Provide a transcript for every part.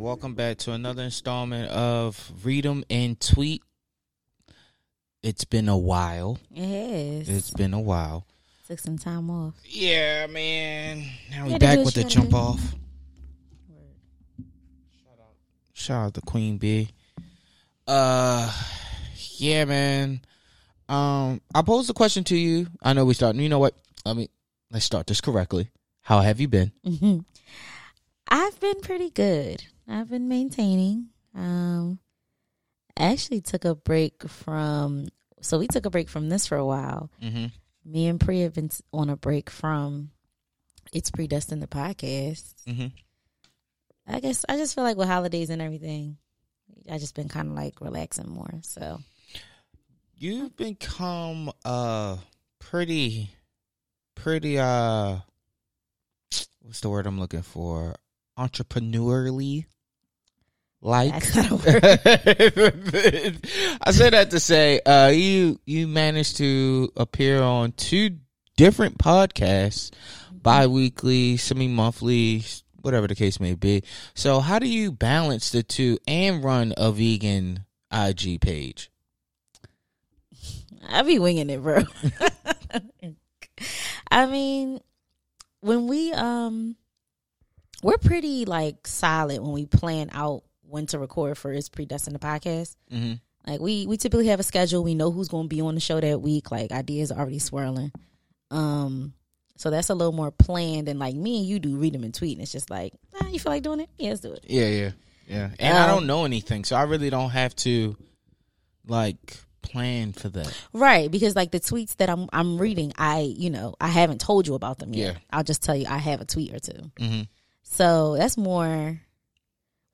and welcome back to another installment of Read 'em and Tweet. It's been a while. It has. It's been a while. Took some time off. Yeah, man. Now we back with the jump off. Shout out Shout out to Queen Bee. Uh, yeah, man. Um, I posed a question to you. I know we start. You know what? Let me let's start this correctly. How have you been? I've been pretty good. I've been maintaining. Um, I actually took a break from. So we took a break from this for a while. Mm-hmm. Me and Pri have been on a break from. It's predestined the podcast. Mm-hmm. I guess I just feel like with holidays and everything, I just been kind of like relaxing more. So You've become uh pretty pretty uh what's the word I'm looking for? Entrepreneurially like I not a I say that to say uh you you managed to appear on two different podcasts bi-weekly, semi-monthly, whatever the case may be. So how do you balance the two and run a vegan IG page? I be winging it, bro. I mean, when we um, we're pretty like solid when we plan out when to record for It's Predestined the podcast. Mm-hmm. Like we we typically have a schedule. We know who's going to be on the show that week. Like ideas are already swirling. Um, so that's a little more planned than like me and you do. Read them and tweet. And it's just like, ah, you feel like doing it? Yeah, let's do it. Yeah, yeah, yeah. And I Um, don't know anything, so I really don't have to like plan for that. Right, because like the tweets that I'm I'm reading, I you know I haven't told you about them yet. Yeah. I'll just tell you I have a tweet or two. Mm-hmm. So that's more,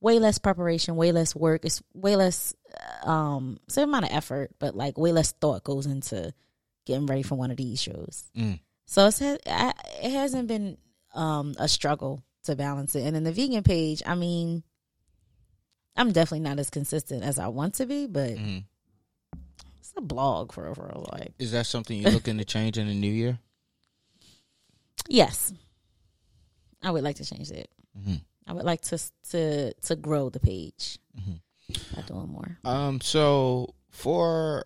way less preparation, way less work. It's way less, um, same amount of effort, but like way less thought goes into getting ready for one of these shows. Mm. So it's I, it hasn't been um a struggle to balance it. And then the vegan page, I mean, I'm definitely not as consistent as I want to be, but hmm it's a blog for a for like Is that something you're looking to change in the new year? yes, I would like to change that. Mhm. I would like to to to grow the page Mhm. by doing more. Um. So for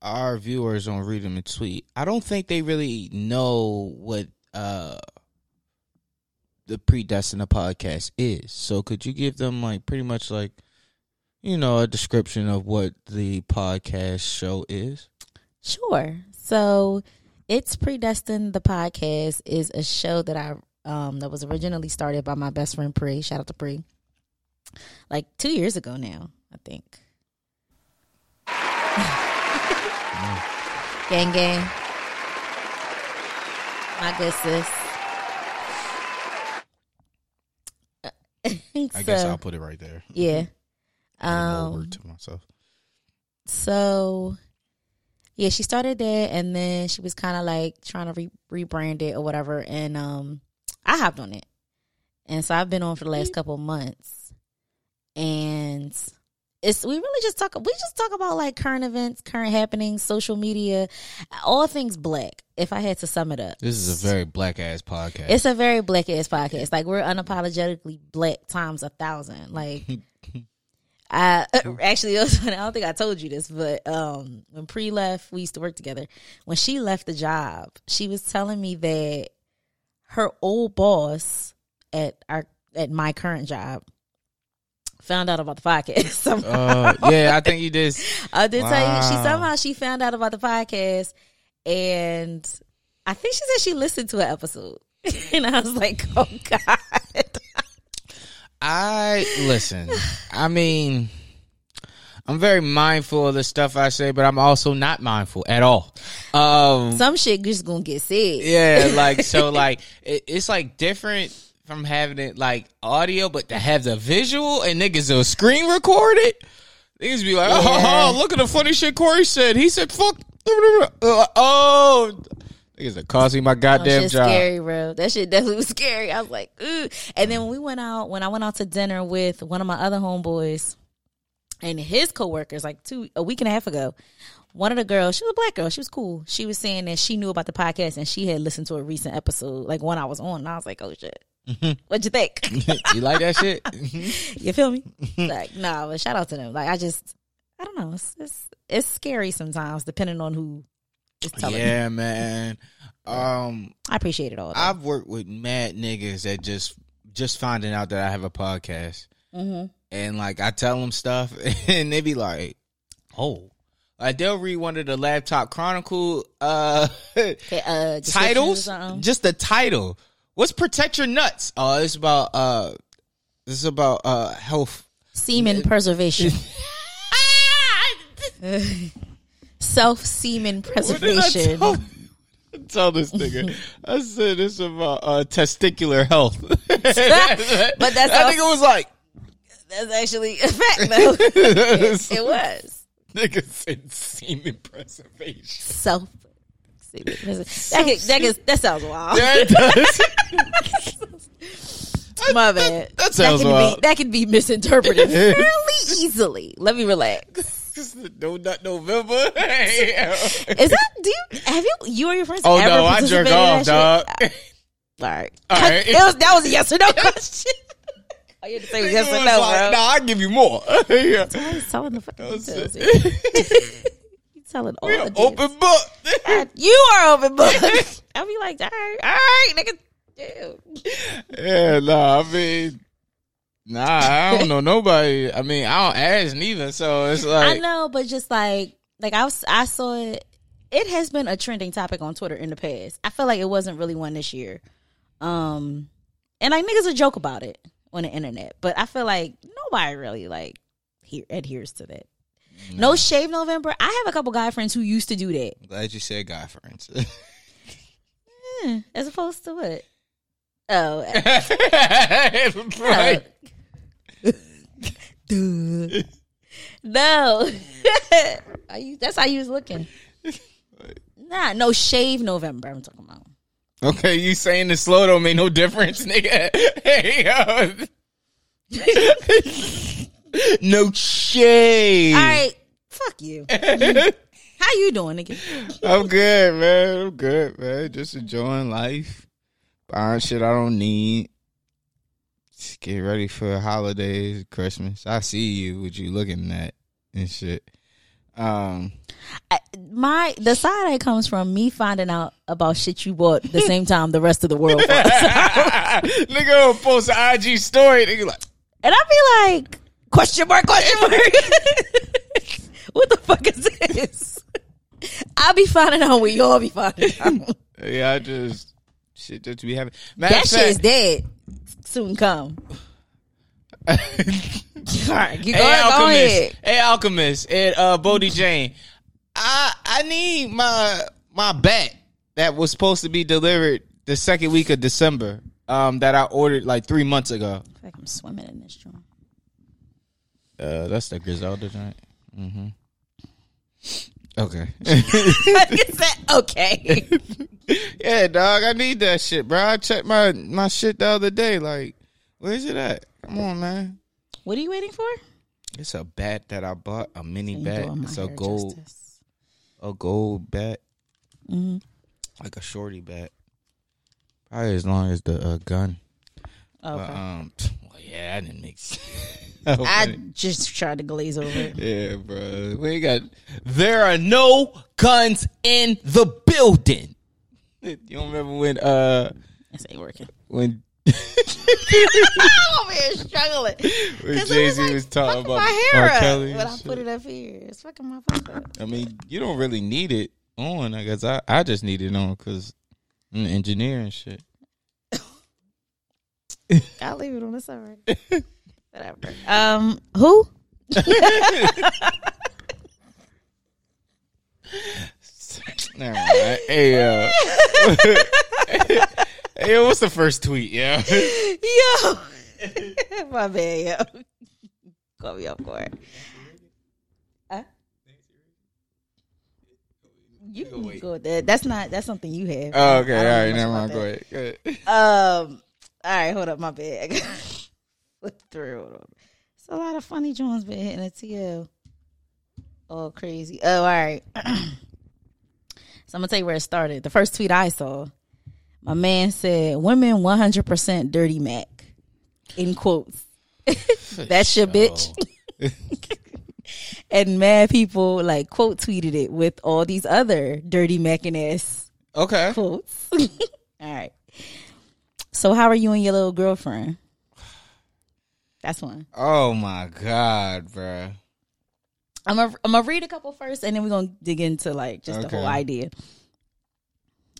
our viewers on Read Them and Tweet, I don't think they really know what uh the predestined podcast is. So could you give them like pretty much like you know a description of what the podcast show is? Sure. So, it's predestined. The podcast is a show that I um that was originally started by my best friend Pri. Shout out to Pri. Like two years ago now, I think. gang gang. My good sis. I guess I'll put it right there. yeah. Um, word to myself. so yeah she started there and then she was kind of like trying to re- rebrand it or whatever and um i hopped on it and so i've been on for the last couple of months and it's we really just talk we just talk about like current events current happenings social media all things black if i had to sum it up This is a very black ass podcast. it's a very black ass podcast. Like we're unapologetically black times a thousand. Like I actually it was funny, I don't think I told you this, but um when Pri left, we used to work together. When she left the job, she was telling me that her old boss at our at my current job found out about the podcast. uh, yeah, I think you did. I did tell you she somehow she found out about the podcast and I think she said she listened to an episode. and I was like, oh God. I listen. I mean, I'm very mindful of the stuff I say, but I'm also not mindful at all. Um, Some shit just gonna get said. yeah, like so, like it, it's like different from having it like audio, but to have the visual and niggas will screen record it. Niggas be like, oh, Yeah. oh, look at the funny shit Corey said. He said, fuck. Uh, oh, niggas are costing my goddamn shit job. scary, bro. That shit definitely was scary. I was like, ooh. And then when we went out, when I went out to dinner with one of my other homeboys and his coworkers, like two a week and a half ago, one of the girls, she was a black girl, she was cool. She was saying that she knew about the podcast and she had listened to a recent episode, like one I was on, and I was like, oh shit. What'd you think? you like that shit? you feel me? Like, nah, but shout out to them. Like, I just, I don't know. It's it's, it's scary sometimes, depending on who is telling. you. yeah, man. Um, I appreciate it all. though. I've worked with mad niggas that just just finding out that I have a podcast, Mhm. And like I tell them stuff, and they be like, "Oh." Like they'll read one of the laptop chronicle uh Okay, uh, descriptions titles, just the title. What's protect your nuts? Oh, it's about uh, this is about uh health. semen preservation. Self semen What did I preservation. tell, tell this nigga? I said it's about uh testicular health. but that's I think it was like That's actually a fact, though. it was nigga said semen preservation. self. semen preservation. That, that, could, that sounds wild. Yeah, it does. My bad. that sounds can wild. Be, that can be misinterpreted fairly easily. Let me relax. no nut November. Is that do you have you you or your friends? oh ever no, I jerk off, that dog. All right, All right. It was, that was a yes or no question. All you had to say yes or no, like, bro. Nah, I'll give you more. yeah. I was telling the fucking details. it. you telling all We the an details. open book. God, You are open book. I'll be like, all right, all right, nigga. Dude. yeah, nah, I mean, nah, I don't know nobody. I mean, I don't ask neither, so it's like I know, but just like, like I was, I saw it. It has been a trending topic on Twitter in the past. I feel like it wasn't really one this year. Um, and like niggas would joke about it on the internet, but I feel like nobody really like here adheres to that. No shave November. I have a couple guy friends who used to do that. I'm glad you said guy friends. Hmm, as opposed to what? Oh, right. Duh. no. That's how you was looking. Nah, no shave November. I'm talking about. Okay, you saying the slow don't make no difference, nigga. Hey, yo. no shade. All right, fuck you. How you doing, nigga? I'm good, man. I'm good, man. Just enjoying life. Buying shit I don't need. Just get ready for holidays, Christmas. I see you, what you looking at and shit. Um, I, my the side eye comes from me finding out about shit you bought the same time the rest of the world. nigga will post an IG story. Nigga like, and I be like, question mark, question mark. what the fuck is this? I'll be finding out what y'all be finding out. yeah, I just shit just be having. Matter that shit is dead. Soon come. All right, you go, Hey go Alchemist, ahead. hey Alchemist, and uh, Boldy James. I I need my my bat that was supposed to be delivered the second week of December. Um, that I ordered like three months ago. I feel like I'm swimming in this joint. Uh, that's the Griselda joint. Mm-hmm. Okay. Is that okay? yeah, dog. I need that shit, bro. I checked my my shit the other day. Like, where's it at? Come on, man. What are you waiting for? It's a bat that I bought, a mini You bat. It's a gold, justice. a gold bat, Mhm. like a shorty bat. Probably as long as the uh, gun. Okay. But, um, well, yeah, that didn't make sense. I I just tried to glaze over it. yeah, bro. We got. There are no guns in the building. You don't remember when? Uh, This ain't working. when I'm over here struggling. when 'Cause it Jay was, Z like, was talking about my hair R. Kelly. and I shit. put it up here. It's fucking my fuck up. I mean, you don't really need it on. I guess I, I just need it on because I'm an engineer and shit. I'll leave it on the side. Whatever. Um, who? Mind. Hey, uh, hey, what's the first tweet? Yeah, Yo, my bad, yo. Call me off guard. Huh? You can go with that. That's not. That's something you have. oh, okay, all right, never mind. Go ahead. Go ahead. Um. All right, hold up, my gotta Flip through. It's a lot of funny Jones been hitting the TL. Oh, crazy. Oh, all right. so I'm gonna tell you where it started. The first tweet I saw, My man said, "Women 100% dirty Mac." In quotes. That's your bitch. and mad people like quote tweeted it with all these other dirty Mac and ass Okay. quotes. all right. So how are you and your little girlfriend? That's one. Oh my god, bruh. I'm gonna I'm gonna read a couple first, and then we're gonna dig into like just the whole idea.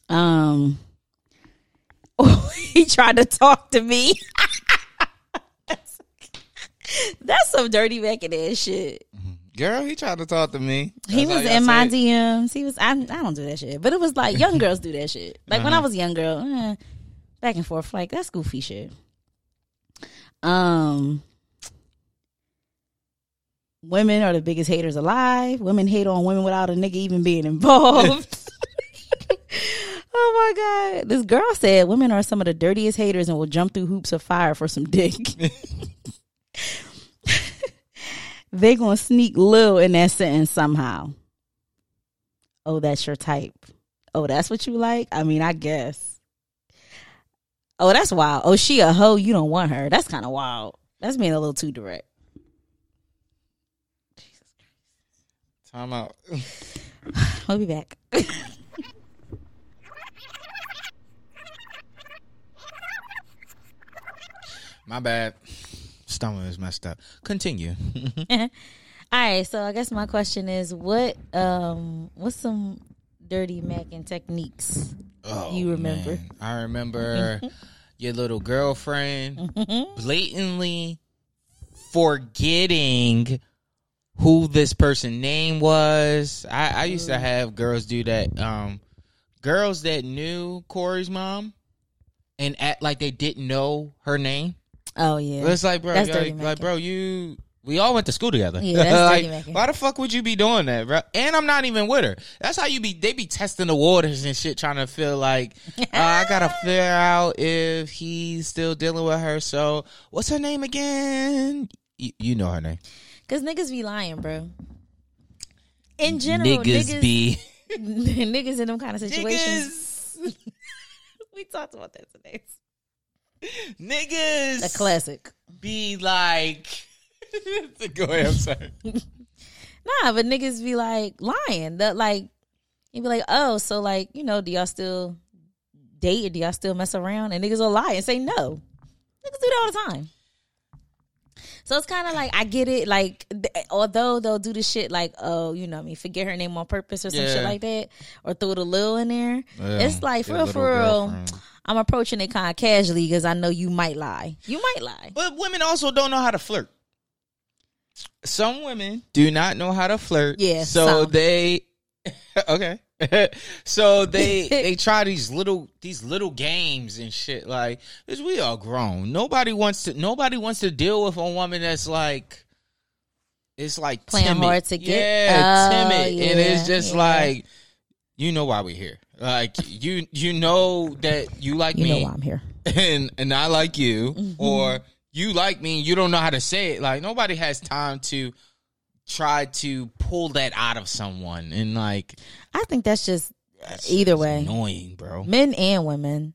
Um, he tried to talk to me. that's, that's some dirty back and ass shit. Girl, he tried to talk to me. He was in my. DMs. He was. I, I don't do that shit, but it was like young girls do that shit. Like when I Uh-huh. was a young girl, eh, back and forth. Like that's goofy shit. Um, women are the biggest haters alive. Women hate on women without a nigga even being involved. oh my god! This girl said women are some of the dirtiest haters and will jump through hoops of fire for some dick. they gonna sneak Lil in that sentence somehow. Oh, that's your type. Oh, that's what you like? I mean, I guess. Oh, that's wild. Oh, she a hoe, you don't want her. That's kind of wild. That's being a little too direct. Jesus Christ. Time out. We'll be back. My bad. Stomach is messed up. Continue. All right, so I guess my question is what um what's some dirty macking techniques Oh, you remember? man. I remember your little girlfriend blatantly forgetting who this person name was. I, I used to have girls do that. Um, girls that knew Corey's mom and act like they didn't know her name. Oh yeah. It's like, bro, like, like, bro, you. We all went to school together. Yeah, that's like, why the fuck would you be doing that, bro? And I'm not even with her. That's how you be. They be testing the waters and shit, trying to feel like uh, I gotta figure out if he's still dealing with her. So, what's her name again? You, you know her name. Cause niggas be lying, bro. In general, niggas, niggas be niggas in them kind of situations. we talked about that today. niggas. A classic. be like. Go ahead. I'm sorry. Nah, but niggas be like lying. That like you be like, oh, so like you know, do y'all still date or do y'all still mess around? And niggas will lie and say no. Niggas do that all the time. So it's kind of like I get it. Like th- although they'll do the shit like, oh, you know, what I mean, forget her name on purpose or some shit like that, or throw the lil in there. Yeah, it's like for real, for real. girlfriend. I'm approaching it kind of casually because I know you might lie. You might lie. But women also don't know how to flirt. Some women do not know how to flirt. Yeah, So some. they okay. so they they try these little these little games and shit like because we are grown. Nobody wants to nobody wants to deal with a woman that's like it's like Playing timid. hard to get? Yeah, Oh, timid. and it's just yeah. like you know why we're here. Like you you know that you like You me know why I'm here. and and I like you, Mm-hmm. or you like me, and you don't know how to say it. Like nobody has time to try to pull that out of someone, and like I think that's just that's Either way. annoying, bro. men and women.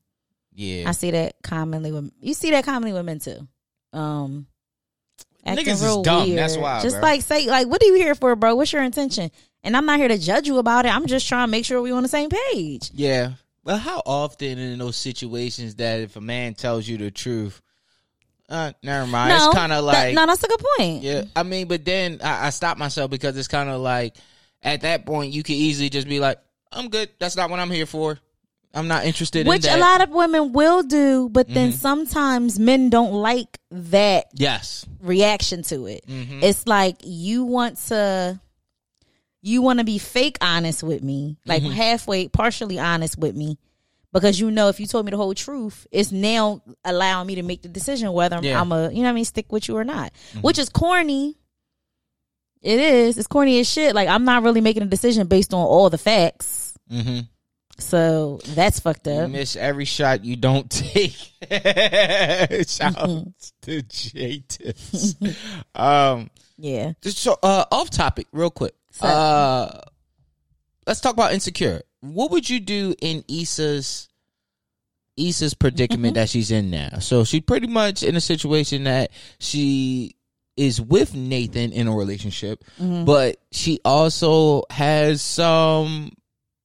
Yeah, I see that commonly with you see that commonly with men too. Um acting Niggas is real dumb. weird. That's why, Just bro. like say like what are you here for, bro? What's your intention? And I'm not here to judge you about it. I'm just trying to make sure we're on the same page. yeah. But how often in those situations that if a man tells you the truth, uh, never mind. no, it's kind of that- like no, that's a good point. Yeah, I mean, but then I, I stop myself because it's kind of like at that point you could easily just be like, "I'm good. That's not what I'm here for. I'm not interested Which in that." Which a lot of women will do, but then Mm-hmm. sometimes men don't like that yes, reaction to it. Mhm. It's like you want to you want to be fake honest with me, like Mm-hmm. halfway partially honest with me because you know if you told me the whole truth, it's now allowing me to make the decision whether Yeah. I'm a, you know what I mean, stick with you or not. Which is corny. It is. It's corny as shit. Like I'm not really making a decision based on all the facts. hmm So that's fucked You up. miss every shot you don't take. Shout out to J um, Yeah. just so uh, off topic, real quick. So- Uh, let's talk about insecure. What would you do in Issa's Issa's predicament that she's in now. So she's pretty much in a situation that she is with Nathan in a relationship, but she also has some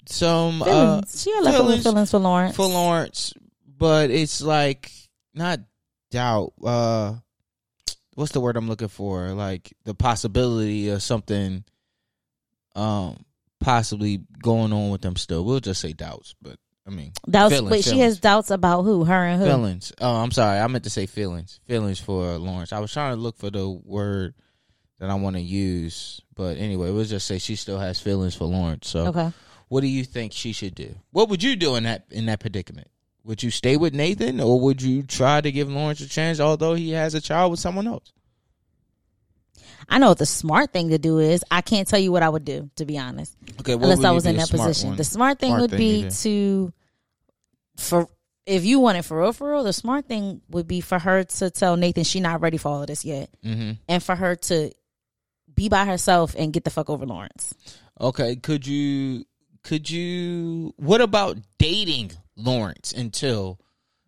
some uh, she had feelings, feelings for Lawrence. for Lawrence, but it's like not doubt. Uh, what's the word I'm looking for? Like the possibility of something, um, possibly going on with them still. We'll just say doubts, but I mean Doubts, feelings, wait, she has doubts about who? Her and who? feelings. Oh, I'm sorry. I meant to say feelings. Feelings for Lawrence. I was trying to look for the word that I want to use, but anyway, we'll just say she still has feelings for Lawrence. So, Okay. what do you think she should do? What would you do in that in that predicament? Would you stay with Nathan, or would you try to give Lawrence a chance, although he has a child with someone else? I know what the smart thing to do is. I can't tell you what I would do, to be honest, Okay, what unless I was in that position. one? The smart thing Smart would thing be to for if you want it for real, for real, the smart thing would be for her to tell Nathan she not ready for all of this yet, Mhm. and for her to be by herself and get the fuck over Lawrence. Okay, could you could you what about dating Lawrence until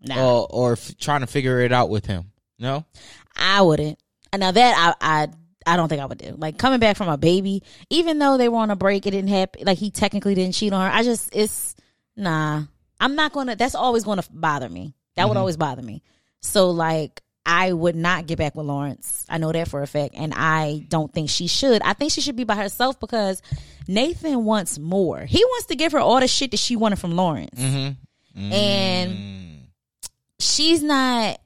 Nah, or or f- trying to figure it out with him? No? I wouldn't. And Now that I, I I don't think I would do. Like coming back from a baby, even though they were on a break, it didn't happen. Like he technically didn't cheat on her. I just it's nah. I'm not gonna. That's always gonna bother me. That would always bother me. So like. I would not get back with Lawrence. I know that for a fact. And I don't think she should. I think she should be by herself because Nathan wants more. He wants to give her all the shit that she wanted from Lawrence. Mm-hmm. And she's not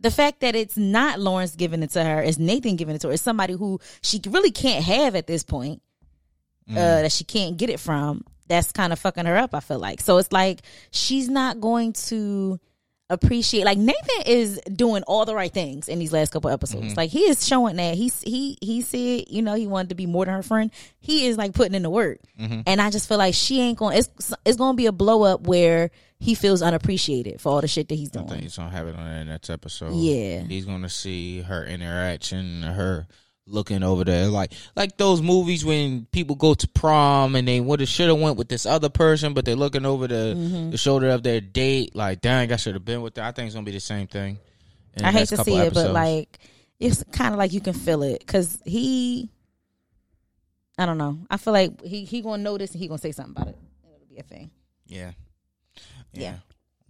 the fact that it's not Lawrence giving it to her, it's Nathan giving it to her. It's somebody who she really can't have at this point. Uh, mm. that she can't get it from. That's kind of fucking her up. I feel like so. It's like she's not going to appreciate. Like Nathan is doing all the right things in these last couple episodes. Mm-hmm. Like he is showing that he's he he said you know he wanted to be more than her friend. He is like putting in the work, mm-hmm. and I just feel like she ain't going to It's it's going to be a blow up where he feels unappreciated for all the shit that he's doing. I think he's gonna have it on the next episode. Yeah. he's gonna see her interaction, her looking over there, like like those movies when people go to prom and they would have should have went with this other person, but they're looking over the Mm-hmm. the shoulder of their date, like dang, I should have been with that. I think it's gonna be the same thing. in the I hate to see it, but like it's kind of like you can feel it because he. I don't know. I feel like he he gonna notice and he gonna say something about it. It'll be a thing. yeah, Yeah.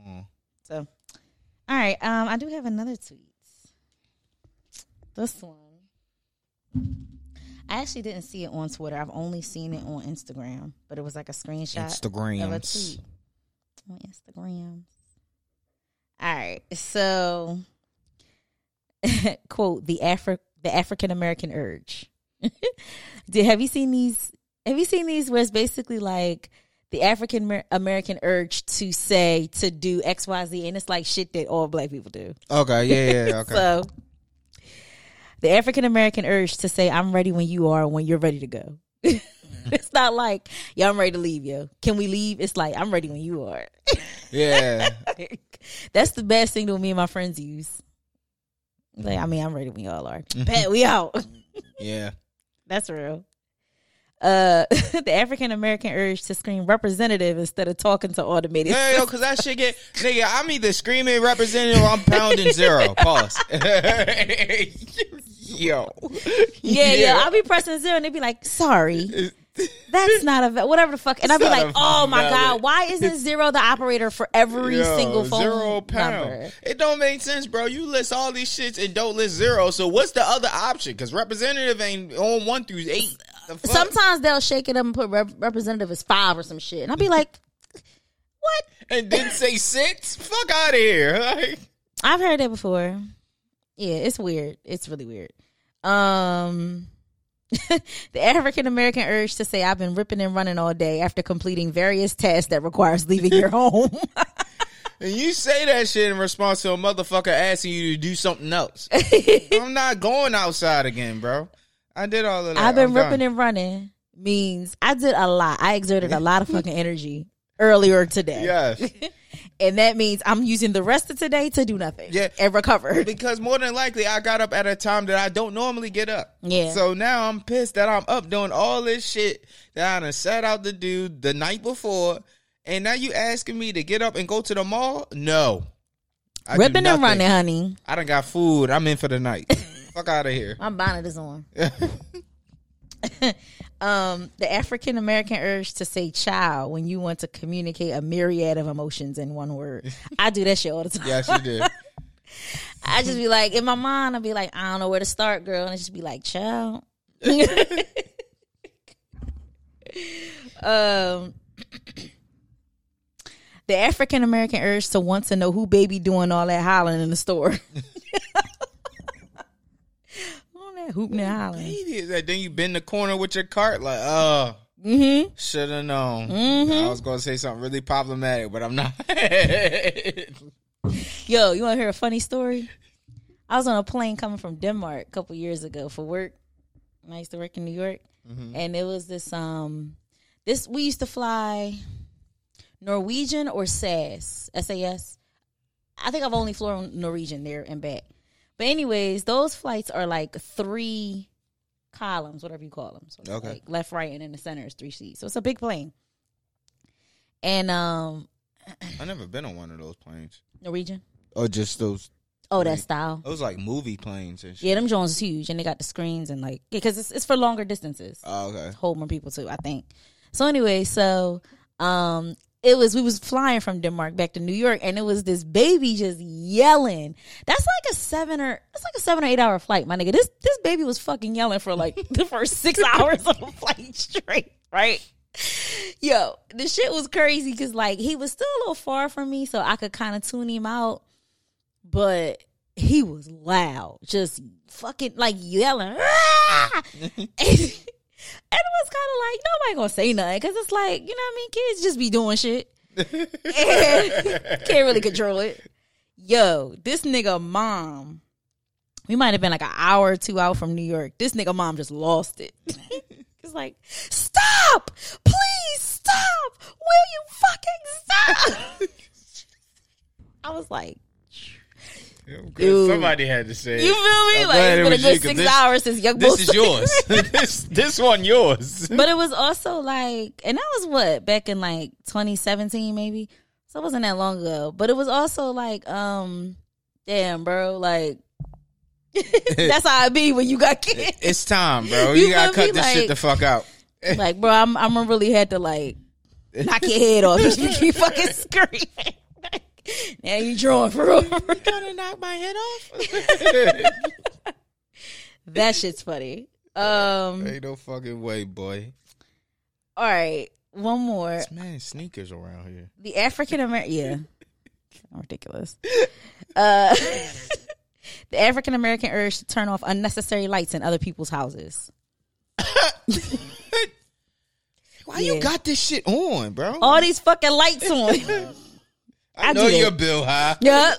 Mm. So, all right. Um, I do have another tweet. This one, I actually didn't see it on Twitter. I've only seen it on Instagram, but it was like a screenshot of a Instagrams. tweet on Instagram. All right. So, quote the Afri- the African American urge. Did have you seen these? Have you seen these where it's basically like the African American urge to say to do X Y Z, and it's like shit that all black people do. Okay, yeah, yeah, yeah, okay. So, the African American urge to say "I'm ready when you are" when you're ready to go. it's not like "Yo, I'm ready to leave, yo. Can we leave?" It's like "I'm ready when you are." yeah. That's the best thing that me and my friends use. Like, I mean, I'm ready when y'all are. Mm-hmm. Bet we out. Yeah. That's real. Uh, the African American urge to scream representative instead of talking to automated. Yeah, yo, cause that shit get nigga. I'm either screaming representative or I'm pounding zero. Pause. yo. yeah, yeah, I'll be pressing zero and they'd be like, sorry. That's not a whatever the fuck, and I'd be like, "Oh my valid- god, why isn't zero the operator for every Yo, single phone zero pound. number?" It don't make sense, bro. You list all these shits and don't list zero. So what's the other option? Because representative ain't on one through eight. The? Sometimes they'll shake it up and put rep- representative as five or some shit, and I'd be like, "What?" and didn't say six. Fuck out of here. Like, I've heard that before. Yeah, it's weird. It's really weird. Um the African American urge to say I've been ripping and running all day after completing various tasks that requires leaving your home. and you say that shit in response to a motherfucker asking you to do something else. I'm not going outside again, bro. I did all of that. I've been I'm done. ripping and running means I did a lot. I exerted a lot of fucking energy earlier today. Yes. And that means I'm using the rest of today to do nothing. Yeah. And recover. Because more than likely, I got up at a time that I don't normally get up. Yeah. So now I'm pissed that I'm up doing all this shit that I done set out to do the night before, And now you asking me to get up and go to the mall? No. I Ripping and running, honey. I done got food. I'm in for the night. Fuck out of here. My bonnet is on. um, the African American urge to say child when you want to communicate a myriad of emotions in one word. I do that shit all the time. Yes, you did. I just be like, in my mind, I'll be like, I don't know where to start, girl. And I just be like, child. um, the African American urge to want to know who baby doing all that hollering in the store. That hooping and hollering. That then you bend the corner with your cart like, oh, Mm-hmm. should have known. Mhm. I was gonna say something really problematic, but I'm not. Yo, you want to hear a funny story? I was on a plane coming from Denmark a couple years ago for work. I used to work in New York, and it was this um this we used to fly Norwegian or SAS SAS. I think I've only flown Norwegian there and back. But anyways, those flights are like three columns, whatever you call them. So Okay. like left, right, and in the center is three seats. So it's a big plane. And um I never been on one of those planes. Norwegian. Or just those. Oh, that style. Those like movie planes and shit. Yeah, them Jones is huge, and they got the screens and like because it's it's for longer distances. Oh, okay. Hold more people too, I think. So anyway, so um, it was we was flying from Denmark back to New York, and it was this baby just yelling. That's like a seven or that's like a seven or eight hour flight, my nigga. This this baby was fucking yelling for like the first six hours of the flight straight, right? Yo, the shit was crazy because like he was still a little far from me, so I could kind of tune him out but he was loud, just fucking like yelling. "Ah!" and, it was kind of like nobody gonna say nothing because it's like you know what I mean. Kids just be doing shit, can't really control it. Yo, this nigga mom, we might have been like an hour or two out from New York. This nigga mom just lost it. it's like, stop, please stop. Will you fucking stop? I was like. Dude. Somebody had to say. You feel me? I'm like it's it been a good you, six this- hours since Young This is yours. this this one yours. but it was also like, and that was what back in like 2017, maybe. So it wasn't that long ago. But it was also like, um, damn, bro, like that's how I be when you got kids. It's time, bro. You, You gotta cut me? this shit the fuck out. like, bro, I'm I'm really had to like knock your head off if you keep fucking screaming. now you drawing for real. gonna knock my head off. that shit's funny. Um, Ain't no fucking way, boy. all right, one more. This man sneakers around here. the African American, yeah, ridiculous. Uh, the African American urge to turn off unnecessary lights in other people's houses. Why Yeah. you got this shit on, bro? All these fucking lights on. I I know do you're. Bill High. yeah,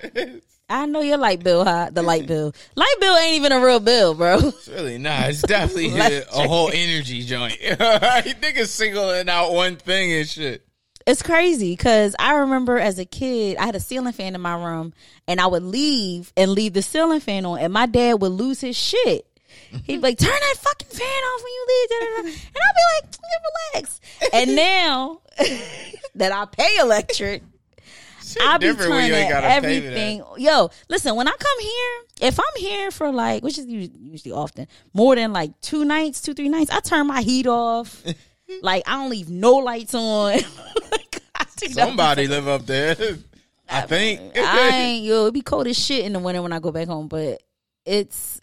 I know your light bill high. The light bill, light bill ain't even a real bill, bro. It's really not. It's definitely a, a whole energy joint. Niggas singling out one thing and shit. It's crazy because I remember as a kid, I had a ceiling fan in my room, and I would leave and leave the ceiling fan on, and my dad would lose his shit. He'd be like, "Turn that fucking fan off when you leave," da, da, da. and I'd be like, "Relax." And now that I pay electric, I be turning you ain't gotta pay that. everything. Yo, listen, when I come here, if I'm here for like, which is usually often, more than like two nights, two three nights, I turn my heat off. like I don't leave no lights on. Like, I Somebody live up there. I think. I ain't yo. It be cold as shit in the winter when I go back home, but it's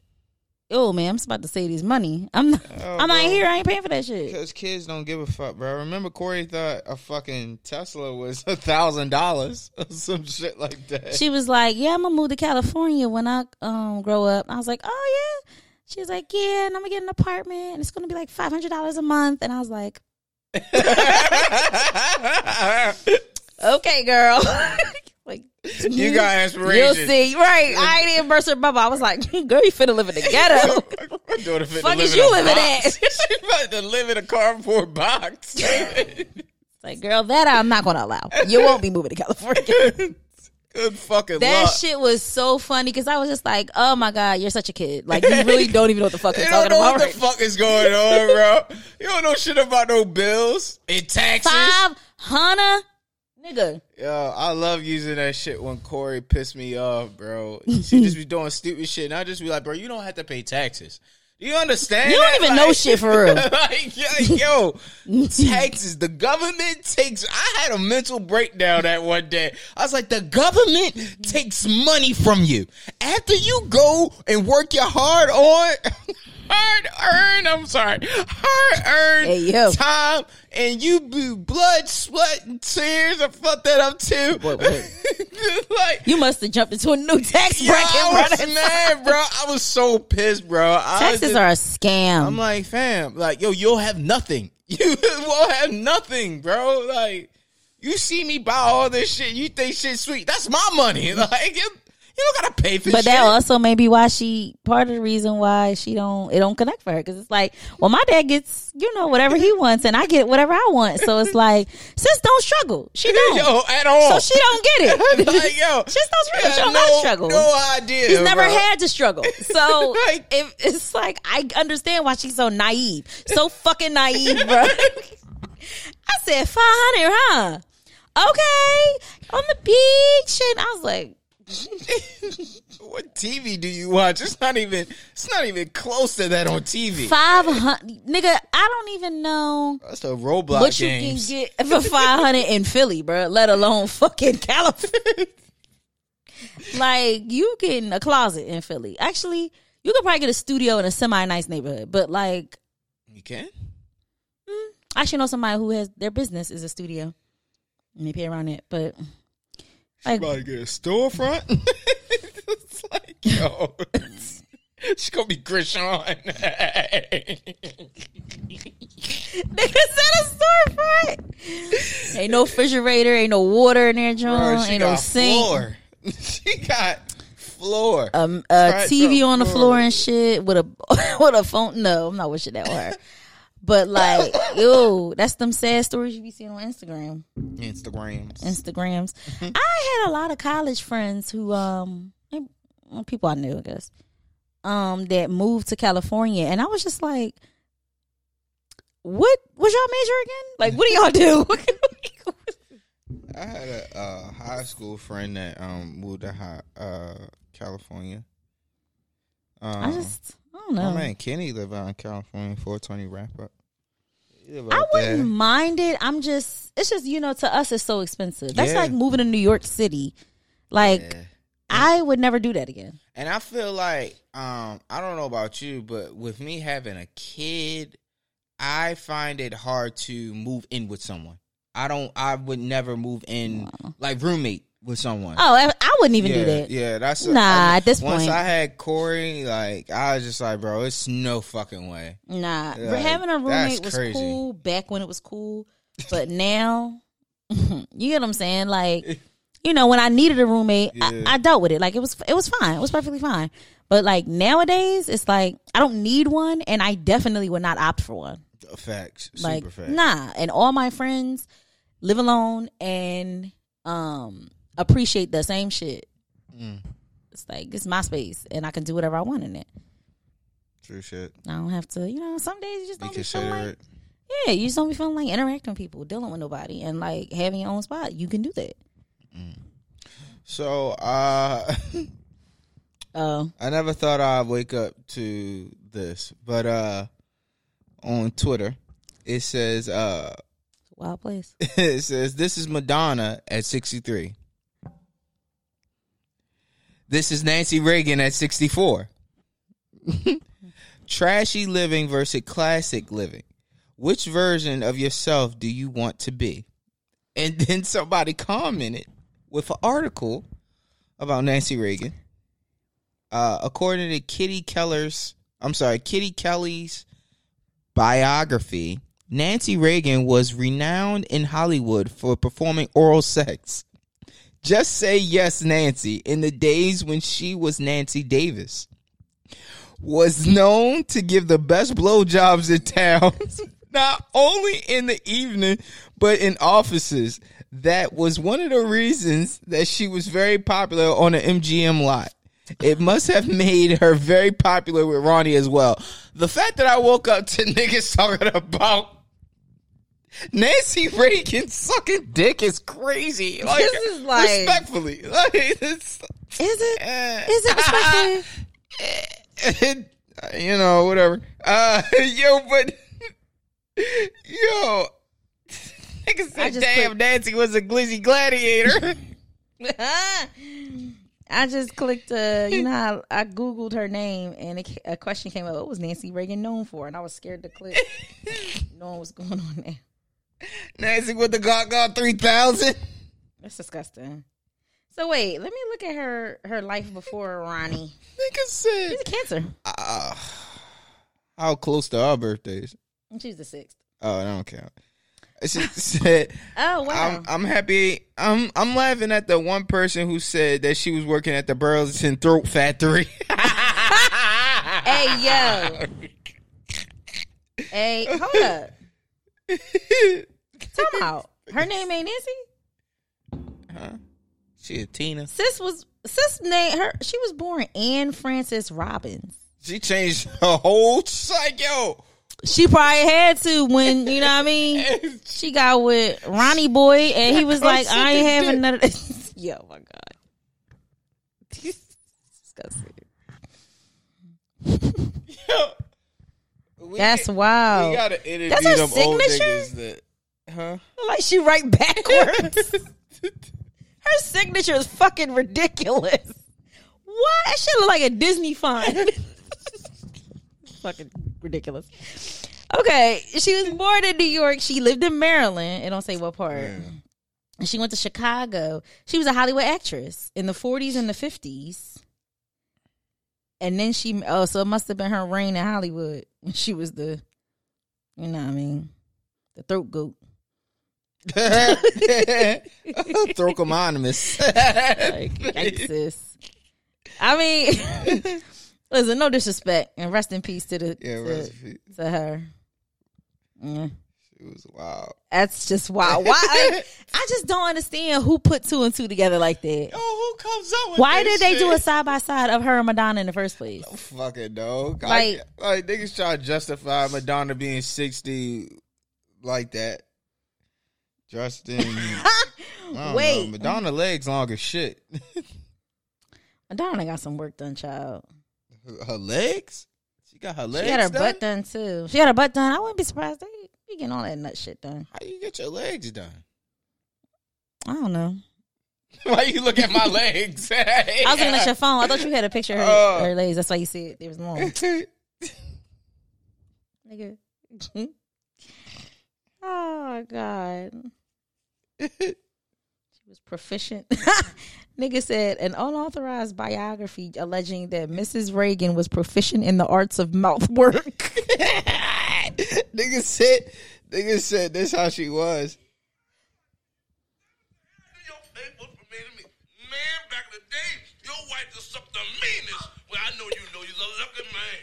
yo man. I'm just about to save this money. I'm not. Oh, I'm not here. I ain't paying for that shit. Because kids don't give a fuck, bro. Remember, Corey thought a fucking Tesla was a thousand dollars or some shit like that. She was like, "Yeah, I'm gonna move to California when I um grow up." I was like, "Oh yeah." She was like, "Yeah, and I'm gonna get an apartment, and it's gonna be like five hundred dollars a month." And I was like, "Okay, girl." You got You'll see, right? I ain't even burst her bubble. I was like, "Girl, you finna live in the ghetto." Daughter fit Fuck is you living at? she about to live in a cardboard box. Like, girl, that I'm not gonna allow. You won't be moving to California. Good fucking that luck. shit was so funny because I was just like, "Oh my god, you're such a kid! Like you really don't even know what the fuck You you're talking about." what the fuck is going on, bro. You don't know shit about no bills and taxes. Five hundred Nigga. Yo, I love using that shit when Corey pissed me off, bro. She just be doing stupid shit, and I just be like, bro, you don't have to pay taxes. You understand? You don't that? even know shit for real. like, yo, yo, taxes. The government takes. I had a mental breakdown that one day. I was like, the government takes money from you after you go and work your hard on. Hard earned, I'm sorry, hard earned Hey, yo. time, and you be blood, sweat, and tears. I fucked that up too. Wait, wait. like, You must have jumped into a new tax yeah, bracket, I was mad, bro. I was so pissed, bro. Taxes just- are a scam. I'm like, fam, like, yo, you'll have nothing. You won't have nothing, bro. Like, you see me buy all this shit, you think shit sweet. That's my money. Like, you, you don't gotta pay for but shit. that also may be why she part of the reason why she don't it don't connect for her because it's like well my dad gets you know whatever he wants and I get whatever I want so it's like sis don't struggle she don't yo, at all. so she don't get it like, yo, Sis don't struggle. She don't no, struggle. No idea. He's never bro. had to struggle. So Like- if it's like I understand why she's so naive. So fucking naive, bro. I said five hundred, huh? Okay. On the beach. And I was like, What TV do you watch? It's not even. It's not even close to that on TV. five hundred nigga, I don't even know That's the Roblox what you can get for five hundred in Philly, bro, let alone fucking California. like you getting a closet in Philly. Actually, you could probably get a studio in a semi nice neighborhood, but like you can. Hmm? I actually know somebody who has their business is a studio. And they pay around it, but like About to get a storefront. it's like yo. She's gonna be Krishan. nigga said a storefront. ain't no refrigerator, ain't no water in there, John. Bro, she ain't no sink. floor. she got floor. Um, a TV on the bro. floor and shit with a with a phone. No, I'm not wishing that on her. But like, ew, that's them sad stories you be seeing on Instagram. Instagrams. Instagrams. I had a lot of college friends who, um, people I knew, I guess, um, that moved to California, and I was just like, "What was y'all major again? Like, what do y'all do?" I had a uh, high school friend that um moved to high, uh California. Um, I just, I don't my know. man Kenny live out in California. Four twenty wrap up. I wouldn't there. mind it. I'm just, it's just, you know, to us, it's so expensive. That's Yeah. like moving to New York City. Like, Yeah. I would never do that again. And I feel like um I don't know about you, but with me having a kid, I find it hard to move in with someone. I don't. I would never move in like roommate with someone. Oh, I, I wouldn't even yeah, do that. Yeah, that's Nah, I- at this once point. I had Corey, like I was just like, bro, it's no fucking way. Nah, Like, having a roommate was crazy. cool back when it was cool, but now, you get what I'm saying? Like, you know, when I needed a roommate, Yeah. I, I dealt with it. Like, it was it was fine. It was perfectly fine. But like nowadays, it's like I don't need one, and I definitely would not opt for one. Facts, Like, facts. nah. And all my friends live alone and um appreciate the same shit. Mm. It's like it's my space, and I can do whatever I want in it. True shit. I don't have to, you know. Some days you just don't be feeling like. Yeah, you just don't be feeling like interacting with people, dealing with nobody, and like having your own spot. You can do that. So, uh, Oh, I never thought I'd wake up to this, but uh, on Twitter, it says uh, wild place. it says this is Madonna at 63. This is Nancy Reagan at 64. Trashy living versus classic living. Which version of yourself do you want to be? And then somebody commented with an article about Nancy Reagan. Uh, according to Kitty Keller's, I'm sorry, Kitty Kelley's biography, Nancy Reagan was renowned in Hollywood for performing oral sex. Just say yes, Nancy, in the days when she was Nancy Davis. Was known to give the best blowjobs in town, not only in the evening, but in offices. That was one of the reasons that she was very popular on the MGM lot. It must have made her very popular with Ronnie as well. The fact that I woke up to niggas talking about Nancy Reagan sucking dick is crazy. Like, This is like- respectfully, like Is it? eh, Is it respectful? you know, whatever. Uh, yo, but yo, nigga I said, just "Damn, clicked- Nancy was a glizzy gladiator." I just clicked. Uh, you know, how I googled her name, and it, a question came up. What was Nancy Reagan known for? And I was scared to click, knowing what's going on there. Nancy with the Gaga three thousand. That's disgusting. So wait, let me look at her her life before Ronnie. Nigga said, She's a cancer. uh, "How close to our birthdays?" She's the sixth. Oh, I don't count. She said, Oh wow. I'm, I'm happy. I'm I'm laughing at the one person who said that she was working at the Burlington Throat Factory. hey yo. Hey, hold up. Time out. Her name ain't Nancy. she a Tina. Sis was sis name her. She was born Anne Frances Robbins. She changed her whole psycho. She probably had to when you know what I mean. She got with Ronnie Boy, and he was like, "I ain't having none of this." Yo, my god, disgusting. We That's get- wild. We gotta interview That's her them old signature? niggas that, huh? like she write backwards. Her signature is fucking ridiculous. What? That shit look like a Disney font. fucking ridiculous. Okay, she was born in New York. She lived in Maryland. It don't say what part. And she went to Chicago. She was a Hollywood actress in the 40s and the 50s. And then she, oh, so it must have been her reign in Hollywood when she was the, you know what I mean, the throat goat. Throcomonymous. Like, yikes, sis. I mean, listen, no disrespect, and rest in peace to the yeah, to, to her. Yeah. It was wild. That's just wild. Why? I, I just don't understand who put two and two together like that. Yo, who comes up Why did they do a side by side of her and Madonna in the first place? Fucking dog. Like- Like, like niggas try to justify Madonna being sixty like that. Justin, Wait, know. Madonna legs long as shit. Madonna got some work done, child. her legs? She got her legs. Done. She got her done? butt done too. She got her butt done. I wouldn't be surprised. They be getting all that nut shit done. How you get your legs done? I don't know. Why you look at my legs? I was looking at your phone. I thought you had a picture of her, Oh. her legs. That's why you see it. There was long. Nigga. oh God. she was proficient. Nigga said an unauthorized biography alleging that Mrs. Reagan was proficient in the arts of mouth work. nigga said, nigga said this how she was. Your face was for me to me. Man, back in the day, your wife just sucked the meanest. Well, I know you know you're a lucky man.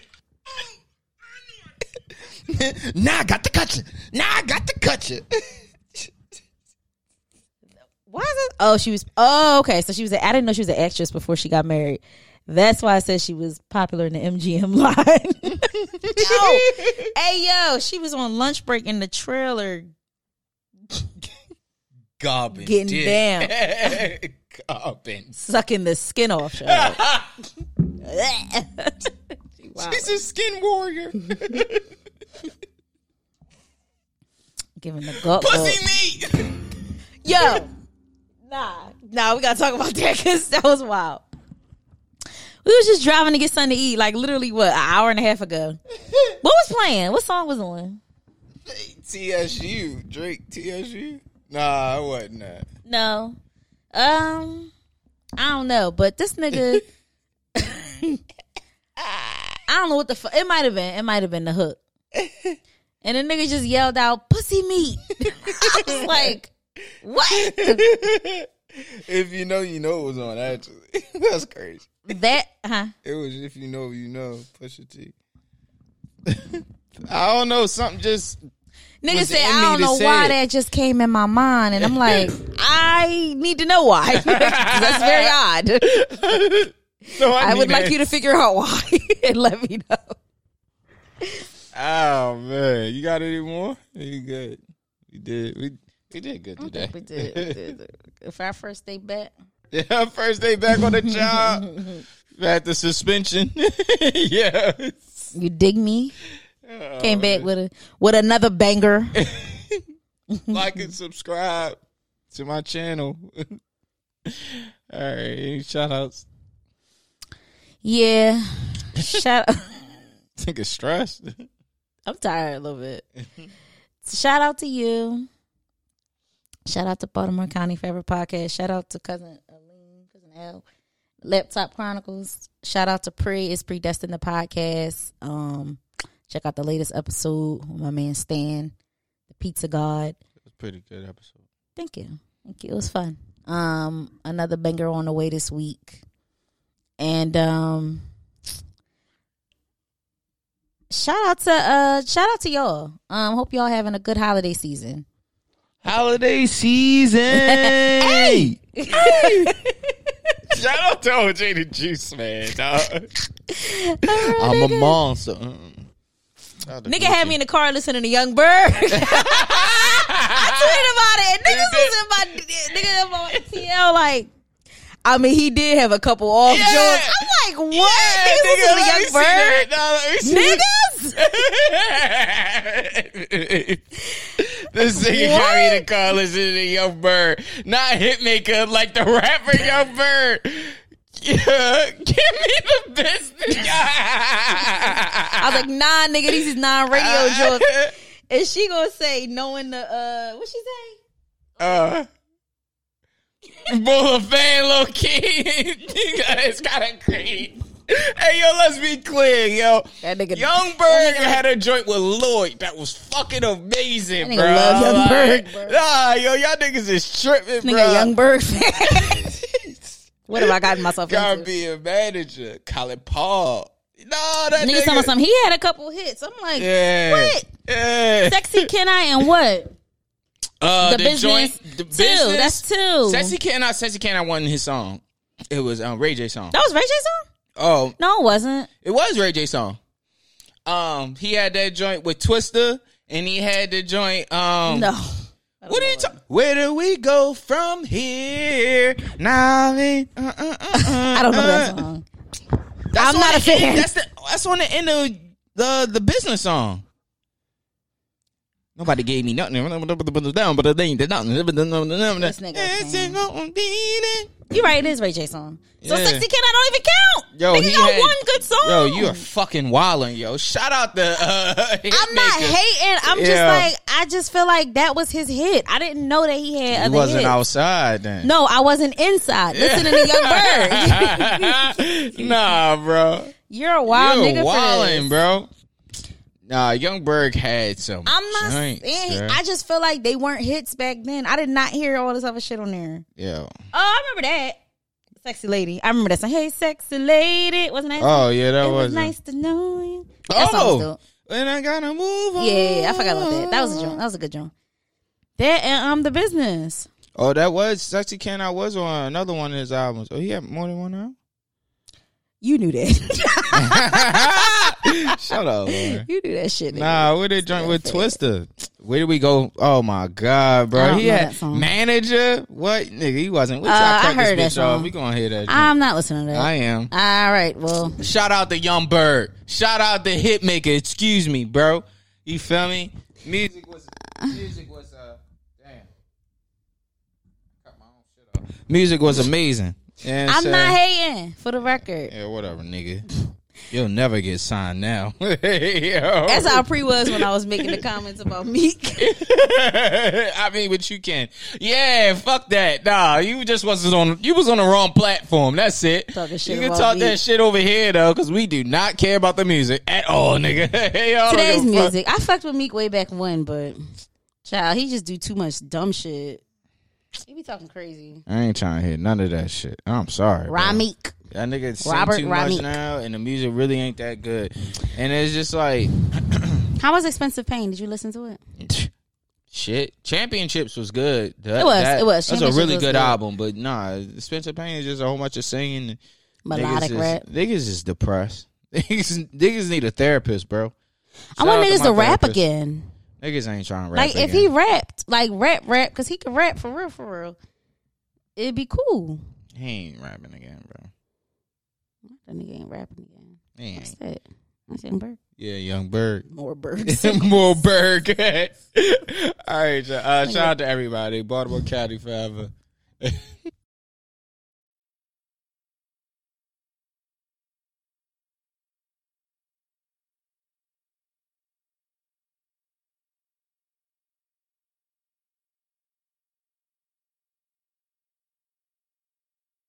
I knew I now I got to cut you. Now I got to cut you. Why is it? Oh, she was. Oh, okay. So she was. A, I didn't know she was an actress before she got married. That's why I said she was popular in the MGM line. yo, hey yo, she was on lunch break in the trailer. Gobbin. Getting dick. Gobbin. sucking the skin off. wow. She's a skin warrior. Giving the gut. Pussy meat. Yo, nah, nah. We gotta talk about that because that was wild. We was just driving to get something to eat, like literally what an hour and a half ago. What was playing? What song was on? TSU. Drake TSU. Nah, it wasn't that. No, um, I don't know, but this nigga, I don't know what the fuck. It might have been. It might have been the hook. And the nigga just yelled out, "Pussy meat." I was like, "What?" if you know, you know it was on. Actually, that's crazy. That, huh? It was if you know, you know. Pusha T. I don't know. Something just. Nigga said, I don't know why it." that just came in my mind. And I'm like, I need to know why. That's very odd. No, I would like you to figure out why and let me know. Oh man, you got any more? You good? We did. We we did good today. We did. We did. For our first day back. Yeah, first day back on the job. Had the suspension. yeah. You dig me? Oh, Came back with a with another banger. like and subscribe to my channel. All right, shout outs. Yeah. Shout out. Think it's stressed. I'm tired a little bit. Shout out to you. Shout out to Baltimore County Favorite Podcast. Shout out to cousin Aline, cousin L. Laptop Chronicles. Shout out to Pri. It's predestined the podcast. Um, check out the latest episode with my man Stan, the Pizza God. It's a pretty good episode. Thank you. Thank you. It was fun. Um, another banger on the way this week. And um shout out to uh shout out to y'all. Um hope y'all having a good holiday season. Holiday season. hey! Shout out to OJ the Juice Man, dog. I'm a monster. Shout out to Nigga had me in the car listening to Young Bird. I tweeted about it. Niggas was in my nigga on TL like I mean, he did have a couple off Yeah. joints. I'm like, what? Yeah, Niggas nigga, was in let me Young Bird. that. Nah, let me see Niggas? This nigga What? got me to call listening to Young Bird, not Hitmaker like the rapper Young Bird. Yeah, give me the business. I was like, nah, nigga, these is non-radio joints. And she gonna say, knowing the uh, what she say? uh, Bull fan, low key. it's kind of crazy. Hey, yo, let's be clear, yo. That nigga, Young Bird had a joint with Lloyd that was fucking amazing, bro. nigga love Young Like. Nah, yo, y'all niggas is tripping, nigga, bro. Young Bird what have I gotten myself Gotta into? be a manager. Colin Paul. No, that Nigga, nigga. talking something. He had a couple hits. I'm like, Yeah. what? Yeah. Sexy can I and what? Uh, The the, Business joint, the two. business. That's two. Sexy Can I? Sexy Can I wasn't his song. It was um, Ray J song. That was Ray J song? Oh, No, it wasn't. it was Ray J song. Um, he had that joint with Twista, and he had the joint. Um, No. What are you talking? Where do we go from here? Now, uh, uh, uh, uh, I don't know that song. That's I'm not the a fan. End, that's the that's on the end of the the business song. Nobody gave me nothing. Down, but they did nothing. This nigga You're right, it is Ray J song. So Yeah. Sexy Can I don't even count. Yo, Nigga he got had- one good song. Yo, you are fucking wilding, yo. Shout out the. Uh, I'm not Hitmaker. hating. I'm just like I just feel like that was his hit. I didn't know that he had He other wasn't hits. outside then. No, I wasn't inside listening to Young Bird. nah, bro. You're a wild You're nigga for wilding, bro. Nah, Young Berg had some. I'm not joints, saying. bruh. I just feel like they weren't hits back then. I did not hear all this other shit on there. Yeah. Oh, I remember that. Sexy lady. I remember that song. Hey, sexy lady. Wasn't that? Oh yeah, that it was was nice to know you. That Oh, dope. and I gotta move on. Yeah, I forgot about that. That was a joint. That was a good joint. That and um the business. Oh, that was Sexy Can I was on another one of his albums. Oh, he had more than one album. You knew that. Shut up, Lauren. you knew that shit. nigga. Nah, where did joint with Twista? Where did we go? Oh my god, I bro! He had song. manager. What nigga? He wasn't. Uh, y'all I heard this that bitch off. song. We gonna hear that. I'm not listening to that. I am. All right. Well, Shout out to Young Bird. Shout out to Hitmaker. Excuse me, bro. You feel me? Music was music was uh damn. Cut my own shit off. Music was amazing. And I'm so- not hating for the record. Yeah, whatever, nigga. You'll never get signed now. That's how Pri was when I was making the comments about Meek. I mean, but you can. Yeah, fuck that. Nah, you just wasn't on. You was on the wrong platform. That's it. Talking shit you can talk Meek. that shit over here though, because we do not care about the music at all, nigga. Y'all Today's give a fuck. music. I fucked with Meek way back when, but child, he just do too much dumb shit. He be talking crazy. I ain't trying to hear none of that shit. I'm sorry. bro. Rameek. That nigga sing Robert too Rameek. much now, and the music really ain't that good. And it's just like How was Expensive Pain? Did you listen to it? shit. Championships was good. That- It was, that- it was. That's a Championships really was good, good. album, but nah, Expensive Pain is just a whole bunch of singing. Melodic niggas rap. Is, niggas is depressed. Niggas, niggas need a therapist, bro. I want Shout out niggas my to rap therapist. again. Niggas ain't trying to rap. Like if he rapped, like rap, rap, because he can rap for real, for real. It'd be cool. he ain't rapping again, bro. That nigga ain't rapping again. He What's ain't. that? That's Young Berg. Yeah, Young Bird. More birds. More Berg. All right, uh, shout out to everybody. Baltimore County forever.